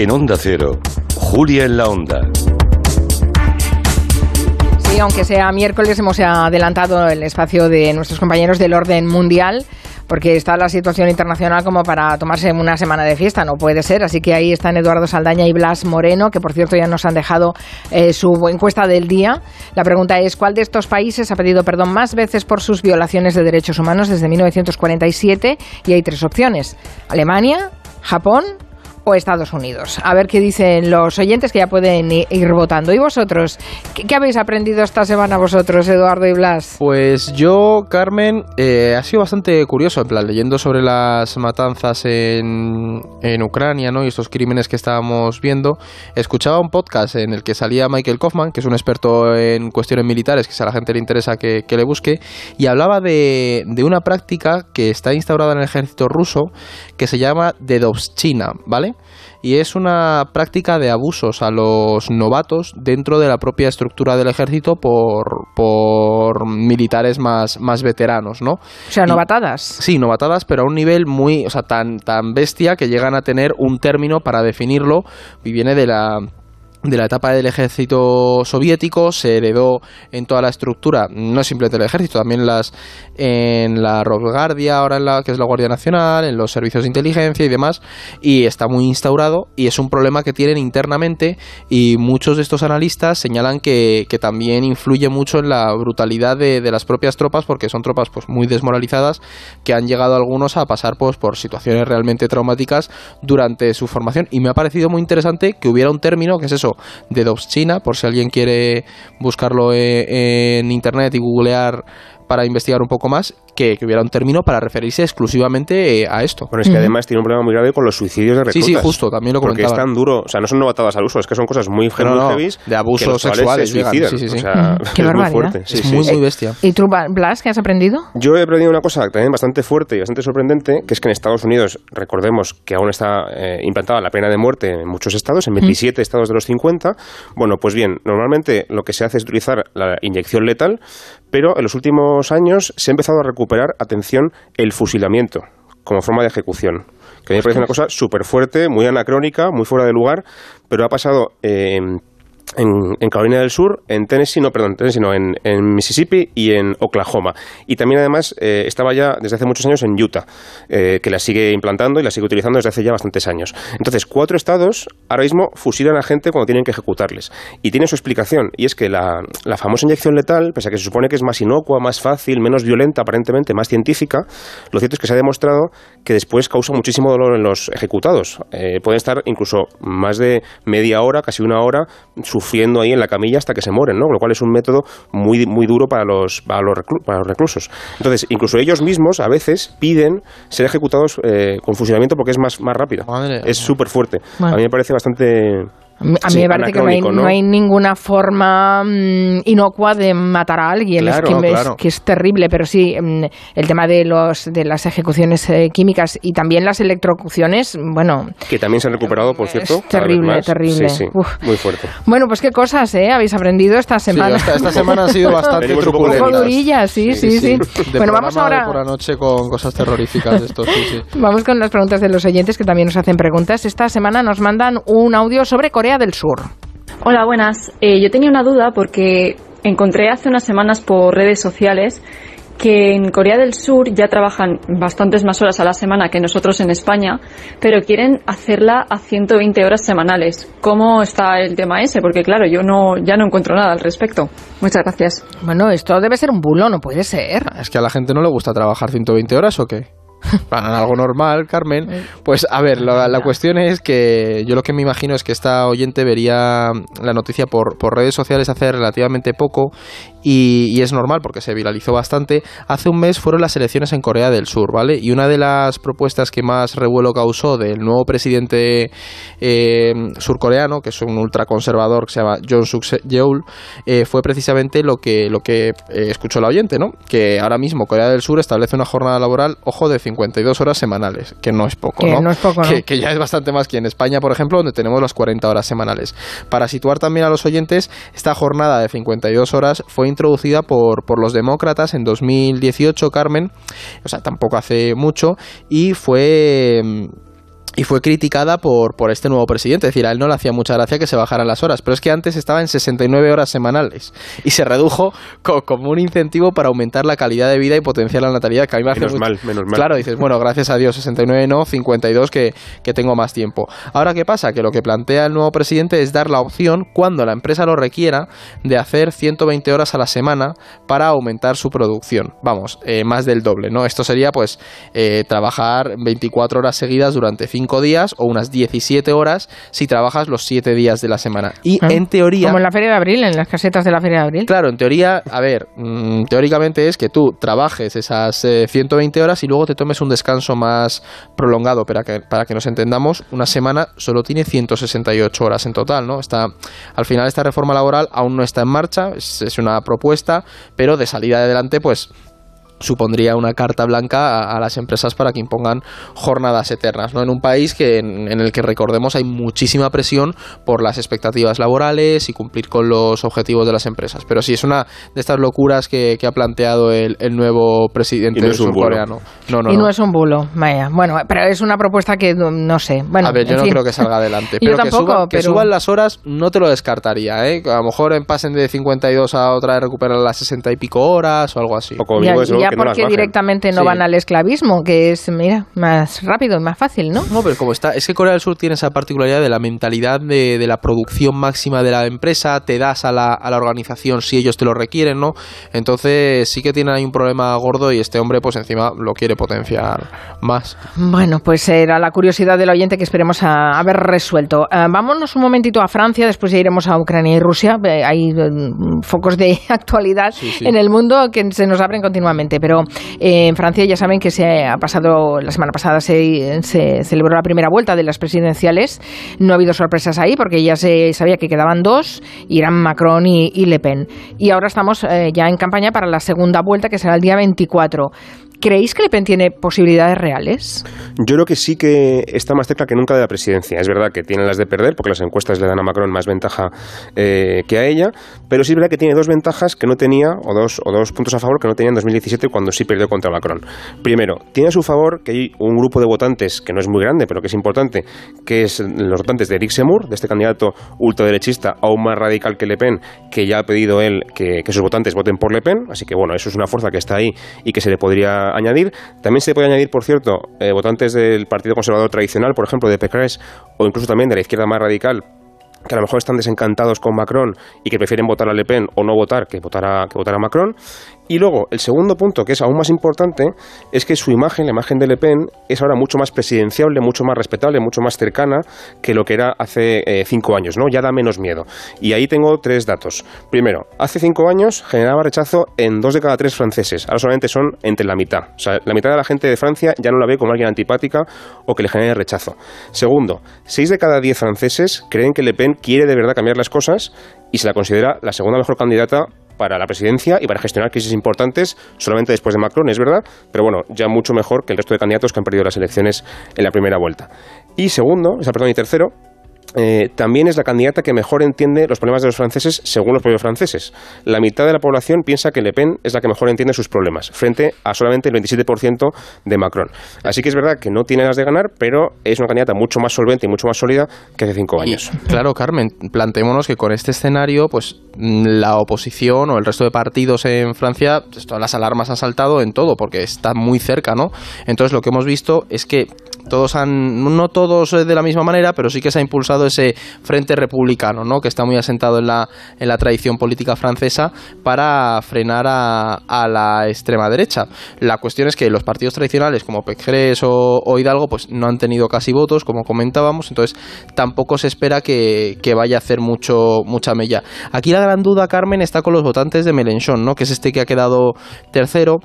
En Onda Cero, Julia en la Onda. Sí, aunque sea miércoles, hemos adelantado el espacio de nuestros compañeros del orden mundial porque está la situación internacional como para tomarse una semana de fiesta, no puede ser. Así que ahí están Eduardo Saldaña y Blas Moreno, que por cierto ya nos han dejado eh, su encuesta del día. La pregunta es, ¿cuál de estos países ha pedido perdón más veces por sus violaciones de derechos humanos desde 1947? Y hay tres opciones. Alemania, Japón Estados Unidos. A ver qué dicen los oyentes que ya pueden ir votando. ¿Y vosotros? ¿Qué, habéis aprendido esta semana vosotros, Eduardo y Blas? Pues yo, Carmen, eh, ha sido bastante curioso, en plan, leyendo sobre las matanzas en, en Ucrania ¿no? y estos crímenes que estábamos viendo, escuchaba un podcast en el que salía Michael Kaufman, que es un experto en cuestiones militares, que si a la gente le interesa que, que le busque, y hablaba de, de una práctica que está instaurada en el ejército ruso que se llama Dedovschina, ¿vale? Y es una práctica de abusos a los novatos dentro de la propia estructura del ejército por, por militares más, más veteranos, ¿no? O sea, novatadas. sí, novatadas, pero a un nivel muy, o sea, tan, tan bestia que llegan a tener un término para definirlo y viene de la de la etapa del ejército soviético se heredó en toda la estructura, no simplemente el ejército, también las en la Rosguardia, ahora en la que es la Guardia Nacional, en los servicios de inteligencia y demás, y está muy instaurado y es un problema que tienen internamente y muchos de estos analistas señalan que, que también influye mucho en la brutalidad de, de, las propias tropas porque son tropas pues muy desmoralizadas que han llegado algunos a pasar pues por situaciones realmente traumáticas durante su formación. Y me ha parecido muy interesante que hubiera un término que es eso de China por si alguien quiere buscarlo eh, en internet y googlear para investigar un poco más que, hubiera un término para referirse exclusivamente eh, a esto. Bueno, es que además tiene un problema muy grave con los suicidios de reclutas. Sí, sí, justo, también lo comentaba. Porque es tan duro, o sea, no son novatadas al uso, es que son cosas muy, no, de abusos sexuales, se suicidan. Sí, sí, sí. O sea, Qué es muy fuerte. es muy, muy bestia. ¿Y tú, Blas, qué has aprendido? Yo he aprendido una cosa también bastante fuerte y bastante sorprendente, que es que en Estados Unidos, recordemos que aún está eh, implantada la pena de muerte en muchos estados, en 27 estados de los 50. Bueno, pues bien, normalmente lo que se hace es utilizar la inyección letal, pero en los últimos años se ha empezado a recuperar, atención, el fusilamiento como forma de ejecución. Que a mí me parece una cosa súper fuerte, muy anacrónica, muy fuera de lugar, pero ha pasado eh, en, Carolina del Sur, en Tennessee, no, perdón, Tennessee no, en, Mississippi y en Oklahoma. Y también además eh, estaba ya desde hace muchos años en Utah, eh, que la sigue implantando y la sigue utilizando desde hace ya bastantes años. Entonces, cuatro estados ahora mismo fusilan a gente cuando tienen que ejecutarles. Y tiene su explicación, y es que la, famosa inyección letal, pese a que se supone que es más inocua, más fácil, menos violenta aparentemente, más científica, lo cierto es que se ha demostrado que después causa muchísimo dolor en los ejecutados. Eh, pueden estar incluso más de media hora, casi una hora, sufriendo ahí en la camilla hasta que se mueren, ¿no? Con lo cual es un método muy, muy duro para los, para los, reclusos. Entonces, incluso ellos mismos a veces piden ser ejecutados eh, con fusilamiento porque es más, más rápido. es súper fuerte. A mí me parece bastante a mí me parece que no hay, ninguna forma mm, inocua de matar a alguien, es, que, es, terrible, pero sí, mm, el tema de, los, de las ejecuciones eh, químicas y también las electrocuciones, bueno... Que también se han recuperado, por cierto. Es terrible, terrible. Sí, muy fuerte. Bueno, pues qué cosas, ¿eh? Habéis aprendido esta semana. esta, semana ha sido bastante truculentas. sí, sí, sí. bueno, vamos ahora... por la noche con cosas terroríficas de estos, sí, Vamos con las preguntas de los oyentes que también nos hacen preguntas. Esta semana nos mandan un audio sobre Corea del Sur. Hola, buenas. Eh, yo tenía una duda porque encontré hace unas semanas por redes sociales que en Corea del Sur ya trabajan bastantes más horas a la semana que nosotros en España, pero quieren hacerla a 120 horas semanales. ¿Cómo está el tema ese? Porque claro, yo no ya no encuentro nada al respecto. Muchas gracias. Bueno, esto debe ser un bulo, no puede ser. Es que a la gente no le gusta trabajar 120 horas o qué? para algo normal, Carmen. Pues a ver, la, cuestión es que yo lo que me imagino es que esta oyente vería la noticia por, por redes sociales hace relativamente poco y, es normal porque se viralizó bastante. Hace un mes fueron las elecciones en Corea del Sur, ¿vale? Y una de las propuestas que más revuelo causó del nuevo presidente eh, surcoreano, que es un ultraconservador que se llama John Suk Yeol, eh, fue precisamente lo que, lo que eh, escuchó la oyente, ¿no? Que ahora mismo Corea del Sur establece una jornada laboral, ojo, de 52 horas semanales, que no es poco, que ¿no? es poco, Que, que, ya es bastante más que en España, por ejemplo, donde tenemos las 40 horas semanales. Para situar también a los oyentes, esta jornada de 52 horas fue introducida por, por los demócratas en 2018, Carmen, o sea, tampoco hace mucho, y fue y fue criticada por, por este nuevo presidente. Es decir, a él no le hacía mucha gracia que se bajaran las horas, pero es que antes estaba en 69 horas semanales y se redujo como un incentivo para aumentar la calidad de vida y potenciar la natalidad. Que a mí me hace menos mal, menos mal. Claro, dices, bueno, gracias a Dios, 69 no, 52 que, que tengo más tiempo. Ahora, ¿qué pasa? Que lo que plantea el nuevo presidente es dar la opción, cuando la empresa lo requiera, de hacer 120 horas a la semana para aumentar su producción. Vamos, eh, más del doble, ¿no? Esto sería, pues, eh, trabajar 24 horas seguidas durante 5 días o unas 17 horas si trabajas los 7 días de la semana. Y Ah, en teoría... Como en la Feria de Abril, en las casetas de la Feria de Abril. Claro, en teoría, a ver, mm, teóricamente es que tú trabajes esas eh, 120 horas y luego te tomes un descanso más prolongado, para que, para que nos entendamos, una semana solo tiene 168 horas en total, ¿no? Está, al final esta reforma laboral aún no está en marcha, es, es una propuesta, pero de salida adelante, pues supondría una carta blanca a, a, las empresas para que impongan jornadas eternas, ¿no? En un país que en, en, el que recordemos hay muchísima presión por las expectativas laborales y cumplir con los objetivos de las empresas. Pero sí es una de estas locuras que, que ha planteado el, el, nuevo presidente no surcoreano. No, no, y no, no, es un bulo, vaya. Bueno, pero es una propuesta que no sé. Bueno, a ver, yo no fin. creo que salga adelante. yo pero tampoco, que, suban, pero... que suban las horas no te lo descartaría, ¿eh? A lo mejor pasen de 52 a otra recuperan las 60 y pico horas o algo así. O como ya, digo, ya porque no directamente no sí. van al esclavismo, que es, mira, más rápido y más fácil, ¿no? No, pero como está, es que Corea del Sur tiene esa particularidad de la mentalidad de, de la producción máxima de la empresa, te das a la, a la, organización si ellos te lo requieren, ¿no? Entonces sí que tienen ahí un problema gordo y este hombre pues encima lo quiere potenciar más. Bueno, pues era la curiosidad del oyente que esperemos a, haber resuelto. Uh, vámonos un momentito a Francia, después ya iremos a Ucrania y Rusia. Hay uh, focos de actualidad sí, sí. en el mundo que se nos abren continuamente, pero eh, en Francia ya saben que se ha pasado, la semana pasada se, se, celebró la primera vuelta de las presidenciales. No ha habido sorpresas ahí porque ya se sabía que quedaban dos y eran Macron y, Le Pen. Y ahora estamos eh, ya en campaña para la segunda vuelta que será el día 24. ¿Creéis que Le Pen tiene posibilidades reales? Yo creo que sí que está más cerca que nunca de la presidencia. Es verdad que tiene las de perder, porque las encuestas le dan a Macron más ventaja eh, que a ella, pero sí es verdad que tiene dos ventajas que no tenía, o dos, o dos puntos a favor que no tenía en 2017 cuando sí perdió contra Macron. Primero, tiene a su favor que hay un grupo de votantes que no es muy grande, pero que es importante, que es los votantes de Eric Zemmour, de este candidato ultraderechista aún más radical que Le Pen, que ya ha pedido él que, que sus votantes voten por Le Pen, así que bueno, eso es una fuerza que está ahí y que se le podría añadir. También se puede añadir, por cierto, eh, votantes del Partido Conservador tradicional, por ejemplo, de Pécresse, o incluso también de la izquierda más radical, que a lo mejor están desencantados con Macron y que prefieren votar a Le Pen o no votar que votar a, que votar a Macron. Y luego, el segundo punto, que es aún más importante, es que su imagen, la imagen de Le Pen, es ahora mucho más presidenciable, mucho más respetable, mucho más cercana que lo que era hace eh, cinco años, ¿no? Ya da menos miedo. Y ahí tengo tres datos. Primero, hace cinco años generaba rechazo en dos de cada tres franceses. Ahora solamente son entre la mitad. O sea, la mitad de la gente de Francia ya no la ve como alguien antipática o que le genere rechazo. Segundo, seis de cada diez franceses creen que Le Pen quiere de verdad cambiar las cosas y se la considera la segunda mejor candidata para la presidencia y para gestionar crisis importantes solamente después de Macron, es verdad, pero bueno, ya mucho mejor que el resto de candidatos que han perdido las elecciones en la primera vuelta. Y segundo, o sea, perdón, y tercero, eh, también es la candidata que mejor entiende los problemas de los franceses según los propios franceses. La mitad de la población piensa que Le Pen es la que mejor entiende sus problemas, frente a solamente el 27% de Macron. Así que es verdad que no tiene ganas de ganar, pero es una candidata mucho más solvente y mucho más sólida que hace cinco años. Y, claro, Carmen, planteémonos que con este escenario, pues la oposición o el resto de partidos en Francia, pues, todas las alarmas han saltado en todo, porque está muy cerca, ¿no? Entonces lo que hemos visto es que todos han, no todos de la misma manera, pero sí que se ha impulsado ese frente republicano, ¿no? que está muy asentado en la, en la tradición política francesa para frenar a, a, la extrema derecha. La cuestión es que los partidos tradicionales como Pécresse o, Hidalgo pues no han tenido casi votos, como comentábamos, entonces tampoco se espera que, que, vaya a hacer mucho mucha mella. Aquí la gran duda, Carmen, está con los votantes de Mélenchon, ¿no? que es este que ha quedado tercero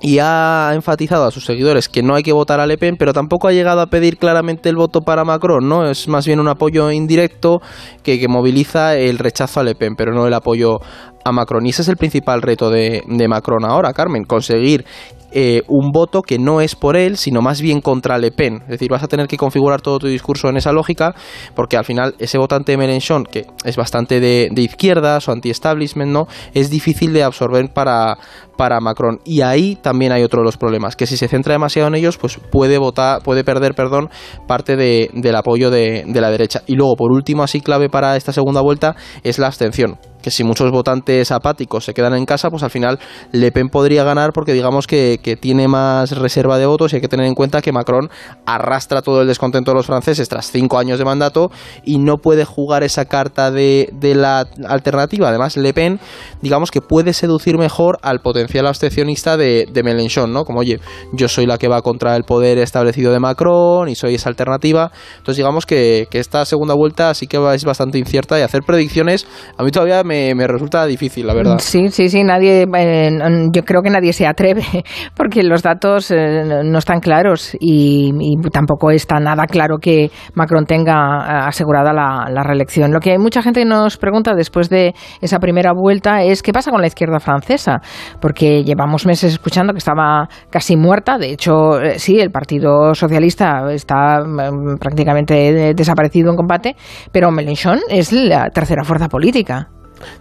y ha enfatizado a sus seguidores que no hay que votar a Le Pen, pero tampoco ha llegado a pedir claramente el voto para Macron, ¿no? Es más bien un apoyo indirecto que, que moviliza el rechazo a Le Pen, pero no el apoyo a Macron. Y ese es el principal reto de, Macron ahora, Carmen, conseguir eh, un voto que no es por él, sino más bien contra Le Pen. Es decir, vas a tener que configurar todo tu discurso en esa lógica, porque al final ese votante de Mélenchon, que es bastante de, de izquierdas o anti-establishment, ¿no? es difícil de absorber para, para Macron. Y ahí también hay otro de los problemas, que si se centra demasiado en ellos, pues puede votar, puede perder, perdón, parte de, del apoyo de, de la derecha. Y luego, por último, así clave para esta segunda vuelta, es la abstención que si muchos votantes apáticos se quedan en casa, pues al final Le Pen podría ganar porque digamos que, que, tiene más reserva de votos y hay que tener en cuenta que Macron arrastra todo el descontento de los franceses tras cinco años de mandato y no puede jugar esa carta de, de la alternativa. Además, Le Pen, digamos que puede seducir mejor al potencial abstencionista de, de Mélenchon, ¿no? Como, oye, yo soy la que va contra el poder establecido de Macron y soy esa alternativa. Entonces, digamos que, que esta segunda vuelta sí que es bastante incierta y hacer predicciones a mí todavía me, me, resulta difícil, la verdad. Sí, sí, sí, nadie, eh, yo creo que nadie se atreve, porque los datos eh, no están claros y, y, tampoco está nada claro que Macron tenga asegurada la, la, reelección. Lo que mucha gente nos pregunta después de esa primera vuelta es qué pasa con la izquierda francesa, porque llevamos meses escuchando que estaba casi muerta, de hecho, eh, sí, el Partido Socialista está mm, prácticamente desaparecido en combate, pero Mélenchon es la tercera fuerza política.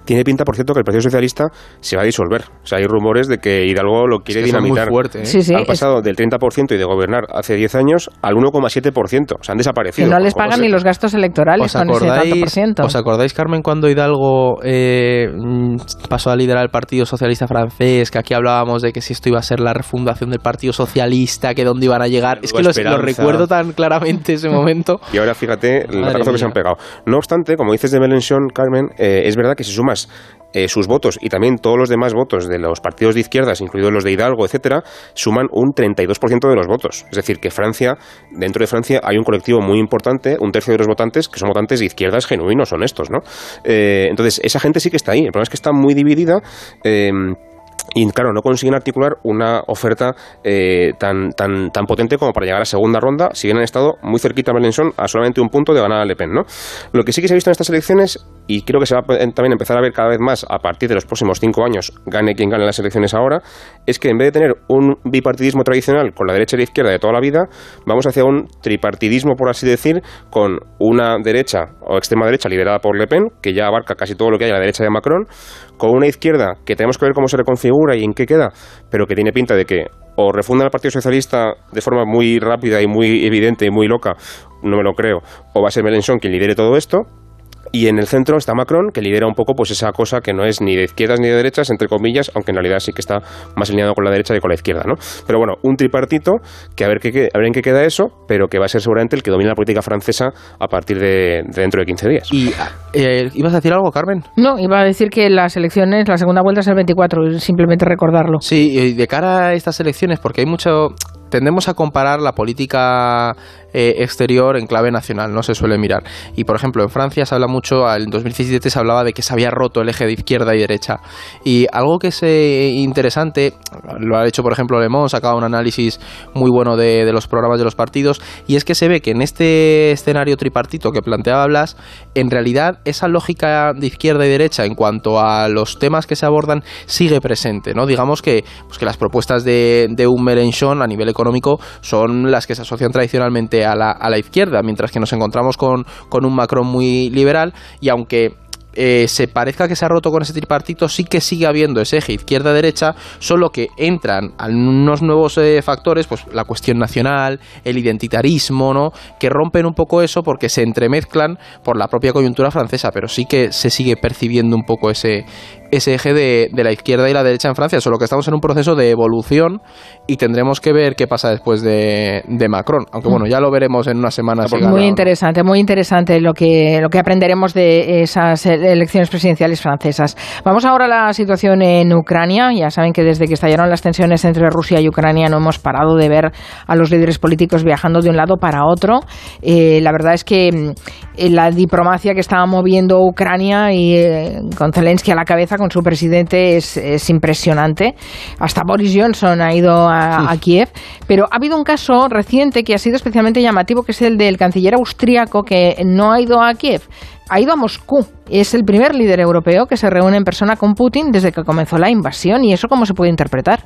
Tiene pinta, por cierto, que el Partido Socialista se va a disolver. O sea, hay rumores de que Hidalgo lo quiere es que dinamitar. Muy fuerte, ¿eh? sí, sí, han pasado es... del 30% y de gobernar hace 10 años al 1,7%. O sea, han desaparecido. Que no les pagan ni los gastos electorales con ese tanto por ciento. ¿Os acordáis, Carmen, cuando Hidalgo eh, pasó a liderar el Partido Socialista francés? Que aquí hablábamos de que si esto iba a ser la refundación del Partido Socialista, que dónde iban a llegar. Es que lo, lo recuerdo tan claramente ese momento. y ahora fíjate el batazo que se han pegado. No obstante, como dices de Mélenchon, Carmen, eh, es verdad que si sumas eh, sus votos y también todos los demás votos de los partidos de izquierdas, incluidos los de Hidalgo, etcétera, suman un 32% de los votos. Es decir, que Francia, dentro de Francia, hay un colectivo muy importante, un tercio de los votantes, que son votantes de izquierdas genuinos, honestos, ¿no? Eh, entonces, esa gente sí que está ahí. El problema es que está muy dividida. Eh, y claro, no consiguen articular una oferta tan, tan, tan potente como para llegar a segunda ronda, si bien han estado muy cerquita a Mélenchon a solamente un punto de ganar a Le Pen. ¿no? Lo que sí que se ha visto en estas elecciones, y creo que se va a también empezar a ver cada vez más a partir de los próximos cinco años, gane quien gane las elecciones ahora, es que en vez de tener un bipartidismo tradicional con la derecha y la izquierda de toda la vida, vamos hacia un tripartidismo, por así decir, con una derecha o extrema derecha liderada por Le Pen, que ya abarca casi todo lo que hay a la derecha de Macron, con una izquierda que tenemos que ver cómo se reconfigura y en qué queda, pero que tiene pinta de que o refunda el Partido Socialista de forma muy rápida y muy evidente y muy loca, no me lo creo, o va a ser Mélenchon quien lidere todo esto, y en el centro está Macron, que lidera un poco pues esa cosa que no es ni de izquierdas ni de derechas, entre comillas, aunque en realidad sí que está más alineado con la derecha que con la izquierda, ¿no? Pero bueno, un tripartito que a ver, qué, a ver en qué queda eso, pero que va a ser seguramente el que domina la política francesa a partir de, de dentro de 15 días. ¿Y eh, ibas a decir algo, Carmen? No, iba a decir que las elecciones, la segunda vuelta es el 24, simplemente recordarlo. Sí, y de cara a estas elecciones, porque hay mucho tendemos a comparar la política eh, exterior en clave nacional, no se suele mirar. Y por ejemplo, en Francia se habla mucho, en 2017 se hablaba de que se había roto el eje de izquierda y derecha. Y algo que es eh, interesante, lo ha hecho por ejemplo Le Monde, sacaba un análisis muy bueno de, de, los programas de los partidos, y es que se ve que en este escenario tripartito que planteaba Blas, en realidad esa lógica de izquierda y derecha en cuanto a los temas que se abordan sigue presente, ¿no? Digamos que, pues que las propuestas de, de un Mélenchon a nivel económico son las que se asocian tradicionalmente a la, a la izquierda, mientras que nos encontramos con, con un Macron muy liberal y aunque eh, se parezca que se ha roto con ese tripartito, sí que sigue habiendo ese eje izquierda-derecha, solo que entran unos nuevos eh, factores, pues la cuestión nacional, el identitarismo, ¿no? Que rompen un poco eso porque se entremezclan por la propia coyuntura francesa, pero sí que se sigue percibiendo un poco ese, ese eje de, de, la izquierda y la derecha en Francia, solo que estamos en un proceso de evolución y tendremos que ver qué pasa después de, de Macron, aunque bueno, ya lo veremos en unas semanas. Muy interesante, muy interesante lo que, lo que aprenderemos de esas elecciones presidenciales francesas. Vamos ahora a la situación en Ucrania. Ya saben que desde que estallaron las tensiones entre Rusia y Ucrania no hemos parado de ver a los líderes políticos viajando de un lado para otro. Eh, la verdad es que la diplomacia que estaba moviendo Ucrania y eh, con Zelensky a la cabeza con su presidente es, es, impresionante. Hasta Boris Johnson ha ido a, a, Kiev. Pero ha habido un caso reciente que ha sido especialmente llamativo, que es el del canciller austríaco que no ha ido a Kiev. ha ido a Moscú. Es el primer líder europeo que se reúne en persona con Putin desde que comenzó la invasión. ¿Y eso cómo se puede interpretar?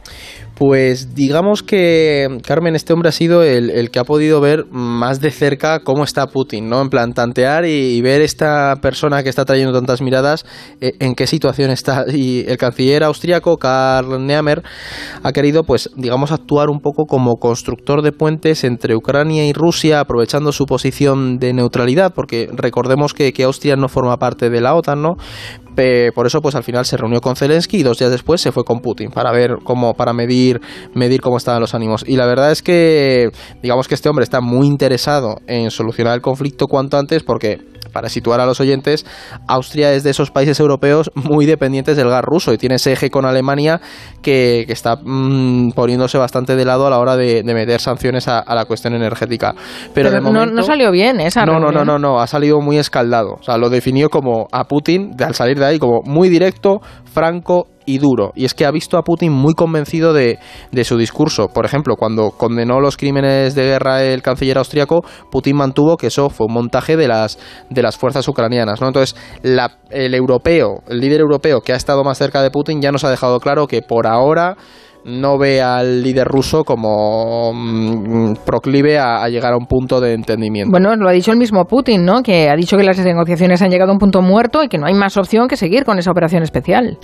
Pues digamos que, Carmen, este hombre ha sido el, que ha podido ver más de cerca cómo está Putin, ¿no? En plan, tantear y, ver esta persona que está trayendo tantas miradas, eh, en qué situación está. Y el canciller austríaco, Karl Nehammer, ha querido, pues, digamos, actuar un poco como constructor de puentes entre Ucrania y Rusia, aprovechando su posición de neutralidad, porque recordemos que, que Austria no forma parte de la OTAN, ¿no? por eso, pues al final se reunió con Zelensky y dos días después se fue con Putin para ver cómo, para medir, medir cómo estaban los ánimos. Y la verdad es que, digamos que este hombre está muy interesado en solucionar el conflicto cuanto antes porque para situar a los oyentes, Austria es de esos países europeos muy dependientes del gas ruso y tiene ese eje con Alemania que, está mm, poniéndose bastante de lado a la hora de, meter sanciones a, la cuestión energética. Pero, de momento, no, salió bien esa no, no, no, no, no, ha salido muy escaldado. O sea, lo definió como a Putin, al salir de ahí, como muy directo, franco y duro. Y es que ha visto a Putin muy convencido de, de, su discurso. Por ejemplo, cuando condenó los crímenes de guerra el canciller austriaco, Putin mantuvo que eso fue un montaje de las, de las fuerzas ucranianas. ¿no? Entonces, el europeo, el líder europeo que ha estado más cerca de Putin ya nos ha dejado claro que por ahora no ve al líder ruso como mm, proclive a, a, llegar a un punto de entendimiento. Bueno, lo ha dicho el mismo Putin, ¿no? Que ha dicho que las negociaciones han llegado a un punto muerto y que no hay más opción que seguir con esa operación especial.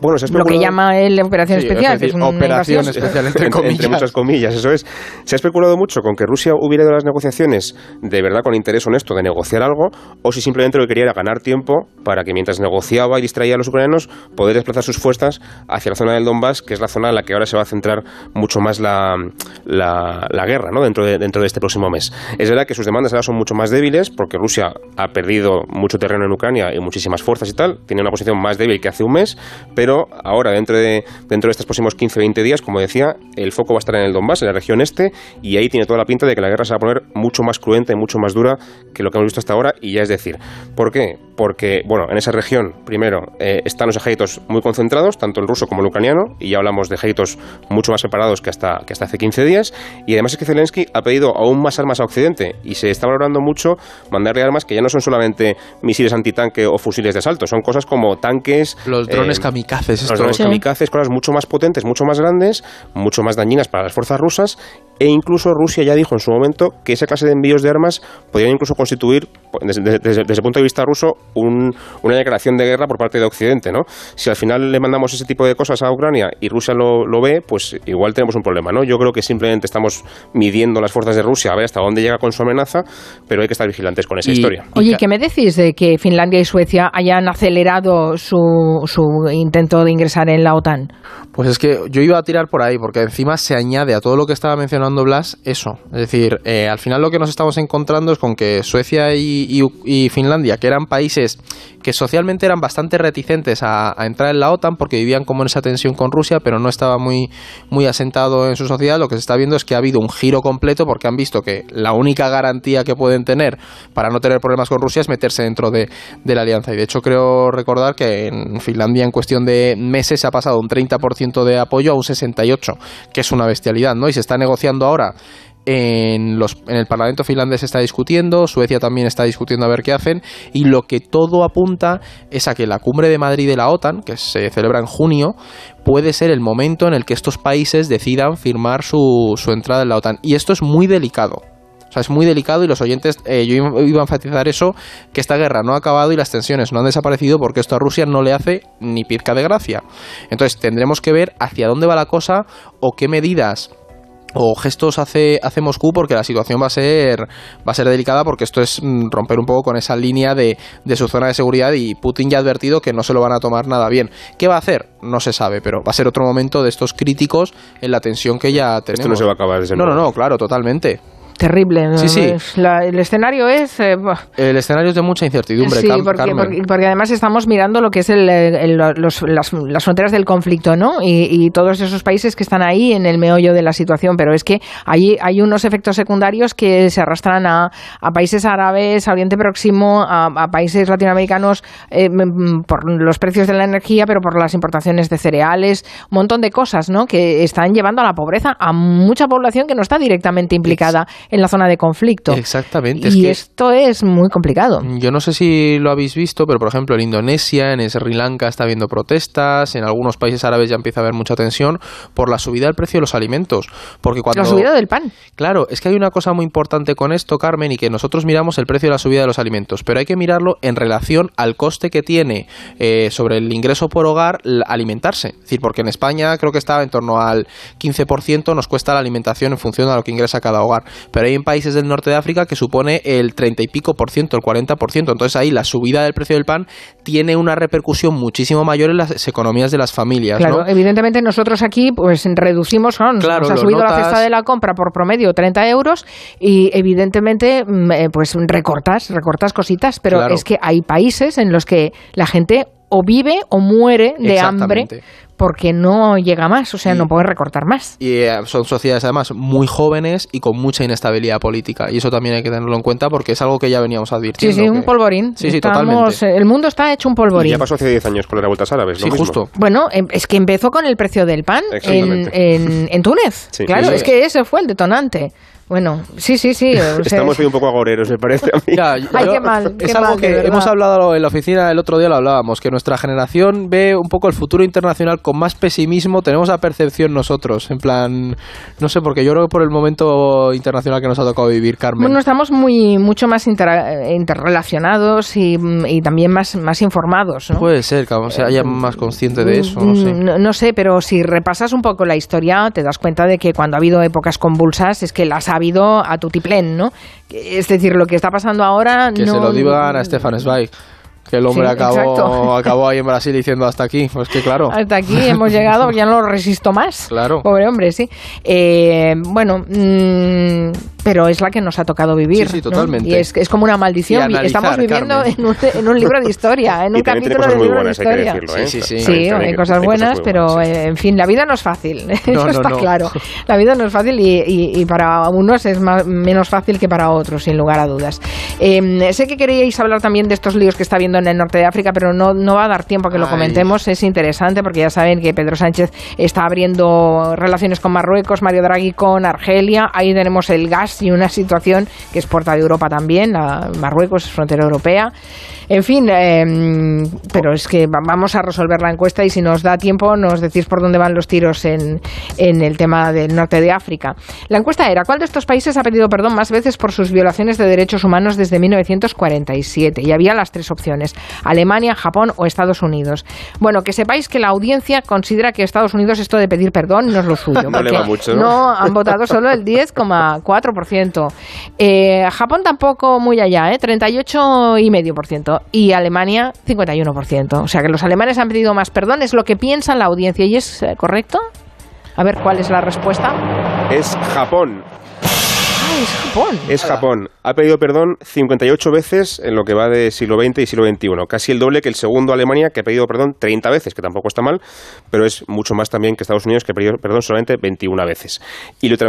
Bueno, Lo que llama él operación especial, que es una operación especial entre, muchas comillas, eso es. Se ha especulado mucho con que Rusia hubiera ido a las negociaciones de verdad con interés honesto de negociar algo, o si simplemente lo que quería era ganar tiempo para que mientras negociaba y distraía a los ucranianos, poder desplazar sus fuerzas hacia la zona del Donbass, que es la zona en la que ahora se va a centrar mucho más la, la, guerra ¿no? dentro, de, dentro de este próximo mes. Es verdad que sus demandas ahora son mucho más débiles, porque Rusia ha perdido mucho terreno en Ucrania y muchísimas fuerzas y tal, tiene una posición más débil que hace un mes, pero ahora, dentro de, dentro de estos próximos 15-20 días, como decía, el foco va a estar en el Donbass, en la región este, y ahí tiene toda la pinta de que la guerra se va a poner mucho más cruenta y mucho más dura que lo que hemos visto hasta ahora, y ya es decir, ¿por qué? Porque, bueno, en esa región, primero, eh, están los ejércitos muy concentrados, tanto el ruso como el ucraniano, y ya hablamos de ejércitos mucho más separados que hasta, que hasta hace 15 días, y además es que Zelensky ha pedido aún más armas a Occidente, y se está valorando mucho mandarle armas que ya no son solamente misiles antitanque o fusiles de asalto, son cosas como tanques... Los drones eh, kamikazes, los drones kamikazes, cosas mucho más potentes, mucho más grandes, mucho más dañinas para las fuerzas rusas. E incluso Rusia ya dijo en su momento que esa clase de envíos de armas podrían incluso constituir, desde, el punto de vista ruso, una declaración de guerra por parte de Occidente. ¿no? Si al final le mandamos ese tipo de cosas a Ucrania y Rusia lo, lo ve, pues igual tenemos un problema. ¿no? Yo creo que simplemente estamos midiendo las fuerzas de Rusia a ver hasta dónde llega con su amenaza, pero hay que estar vigilantes con esa historia. Oye, ¿qué me decís de que Finlandia y Suecia hayan acelerado su, su intento de ingresar en la OTAN? Pues es que yo iba a tirar por ahí, porque encima se añade a todo lo que estaba mencionando Blas eso. Es decir, eh, al final lo que nos estamos encontrando es con que Suecia y, Finlandia, que eran países que socialmente eran bastante reticentes a, entrar en la OTAN porque vivían como en esa tensión con Rusia, pero no estaba muy, muy asentado en su sociedad, lo que se está viendo es que ha habido un giro completo porque han visto que la única garantía que pueden tener para no tener problemas con Rusia es meterse dentro de, de la alianza. Y de hecho creo recordar que en Finlandia en cuestión de meses se ha pasado un 30% de apoyo a un 68%, que es una bestialidad, ¿no? Y se está negociando ahora en, el Parlamento finlandés está discutiendo, Suecia también está discutiendo a ver qué hacen, y lo que todo apunta es a que la cumbre de Madrid de la OTAN, que se celebra en junio, puede ser el momento en el que estos países decidan firmar su, su entrada en la OTAN. Y esto es muy delicado. O sea, es muy delicado y los oyentes, eh, yo iba a enfatizar eso, que esta guerra no ha acabado y las tensiones no han desaparecido porque esto a Rusia no le hace ni pizca de gracia. Entonces tendremos que ver hacia dónde va la cosa o qué medidas o gestos hace, hace Moscú porque la situación va a ser va a ser delicada porque esto es mm, romper un poco con esa línea de, de, su zona de seguridad y Putin ya ha advertido que no se lo van a tomar nada bien. ¿Qué va a hacer? No se sabe, pero va a ser otro momento de estos críticos en la tensión que ya tenemos. Esto no se va a acabar No, no, no, claro, totalmente terrible. Sí, sí. el escenario es... Eh, el escenario es de mucha incertidumbre, sí, porque, porque, además estamos mirando lo que es el, los, las, las, fronteras del conflicto, ¿no? Y, todos esos países que están ahí en el meollo de la situación, pero es que hay, hay unos efectos secundarios que se arrastran a, a países árabes, a Oriente Próximo, a, países latinoamericanos eh, por los precios de la energía, pero por las importaciones de cereales, un montón de cosas, ¿no? Que están llevando a la pobreza a mucha población que no está directamente implicada en la zona de conflicto. Exactamente. Y esto es muy complicado. Yo no sé si lo habéis visto, pero por ejemplo en Indonesia, en Sri Lanka está habiendo protestas, en algunos países árabes ya empieza a haber mucha tensión por la subida del precio de los alimentos. Porque cuando... La subida del pan. Claro, es que hay una cosa muy importante con esto, Carmen, y que nosotros miramos el precio de la subida de los alimentos, pero hay que mirarlo en relación al coste que tiene eh, sobre el ingreso por hogar alimentarse. Es decir, porque en España creo que está en torno al 15% nos cuesta la alimentación en función de lo que ingresa cada hogar. Pero hay en países del norte de África que supone el 30 y pico por ciento, el 40 por ciento. Entonces ahí la subida del precio del pan tiene una repercusión muchísimo mayor en las economías de las familias. Claro, evidentemente nosotros aquí pues reducimos, ¿no? claro, nos ha subido la cesta de la compra por promedio 30 euros y evidentemente mm, eh, pues recortas, recortas cositas, pero es que hay países en los que la gente o vive o muere de hambre porque no llega más, o sea, no puede recortar más. Y eh, son sociedades además muy jóvenes y con mucha inestabilidad política. Y eso también hay que tenerlo en cuenta porque es algo que ya veníamos advirtiendo. Sí, sí, un polvorín. Sí, sí, totalmente. El mundo está hecho un polvorín. ya pasó hace 10 años con las revueltas árabes. Sí, justo. Bueno, em, es que empezó con el precio del pan en, en, Túnez. claro, es que ese fue el detonante. Bueno, sí, sí, sí. Estamos hoy un poco agoreros, me parece a mí. Ay, qué mal. es algo que hemos hablado en la oficina el otro día, lo hablábamos, que nuestra generación ve un poco el futuro internacional con más pesimismo. Tenemos la percepción nosotros, en plan, no sé, porque yo creo que por el momento internacional que nos ha tocado vivir, Carmen. Bueno, estamos muy mucho más interrelacionados y, también más, más informados. ¿no? Puede ser, que se haya más consciente de eso. No sé. No, no sé, pero si repasas un poco la historia, te das cuenta de que cuando ha habido épocas convulsas es que las ha habido a tutiplén, ¿no? Es decir, lo que está pasando ahora que no... se lo digan a Stefan Zweig que el hombre acabó, acabó ahí en Brasil diciendo hasta aquí. Pues que claro. Hasta aquí hemos llegado, ya no lo resisto más. Claro. Pobre hombre, sí. Eh, bueno, mmm, pero es la que nos ha tocado vivir. Sí, sí, totalmente. Y es, es, como una maldición. Estamos viviendo en un, en un, libro de historia, en un capítulo de libro de historia. ¿eh? Sí, sí, sí. hay cosas buenas, pero eh, en fin, la vida no es fácil. Eso está claro. La vida no es fácil y, y, y para unos es más, menos fácil que para otros, sin lugar a dudas. Eh, sé que queríais hablar también de estos líos que está viendo en el norte de África, pero no, no va a dar tiempo a que lo comentemos. Es interesante porque ya saben que Pedro Sánchez está abriendo relaciones con Marruecos, Mario Draghi con Argelia. Ahí tenemos el gas y una situación que es puerta de Europa también. Marruecos es frontera europea. En fin, em, pero es que vamos a resolver la encuesta y si nos da tiempo nos decís por dónde van los tiros en, en el tema del norte de África. La encuesta era, ¿cuál de estos países ha pedido perdón más veces por sus violaciones de derechos humanos desde 1947? Y había las tres opciones, Alemania, Japón o Estados Unidos. Bueno, que sepáis que la audiencia considera que Estados Unidos esto de pedir perdón no es lo suyo. no le va mucho, ¿no? ¿no? han votado solo el 10,4%. Eh, Japón tampoco muy allá, ¿eh? 38,5% y Alemania 51%. O sea que los alemanes han pedido más perdón, es lo que piensa la audiencia y es eh, correcto. A ver cuál es la respuesta. Es Japón es Japón. Es Japón. Ha pedido perdón 58 veces en lo que va de siglo XX y siglo XXI. Casi el doble que el segundo Alemania, que ha pedido perdón 30 veces, que tampoco está mal, pero es mucho más también que Estados Unidos, que ha pedido perdón solamente 21 veces. Y lo, que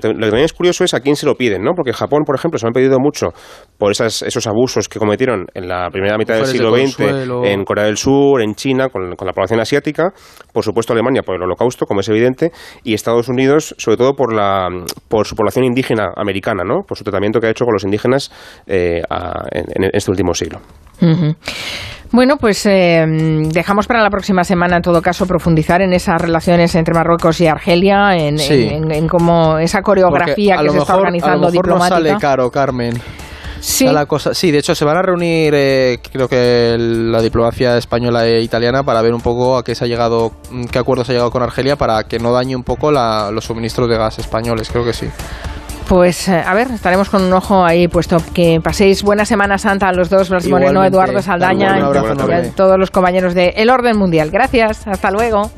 también es curioso es a quién se lo piden, ¿no? Porque Japón, por ejemplo, se lo han pedido mucho por esas, esos abusos que cometieron en la primera mitad del siglo XX en Corea del Sur, en China, con, con la población asiática. Por supuesto, Alemania por el holocausto, como es evidente, y Estados Unidos, sobre todo por, la, por su población indígena americana, ¿no? Por su tratamiento que ha hecho con los indígenas eh, en, este último siglo. Bueno, pues eh, dejamos para la próxima semana, en todo caso, profundizar en esas relaciones entre Marruecos y Argelia, en, cómo esa coreografía que se está organizando a lo mejor sale caro, Carmen. Sí. La cosa, sí, de hecho se van a reunir, eh, creo que la diplomacia española e italiana para ver un poco a qué se ha llegado, qué acuerdo se ha llegado con Argelia para que no dañe un poco los suministros de gas españoles, creo que sí. Pues eh, a ver, estaremos con un ojo ahí puesto. Que paséis buena Semana Santa a los dos, Blas Moreno, Eduardo Saldaña y todos los compañeros de El Orden Mundial. Gracias, hasta luego.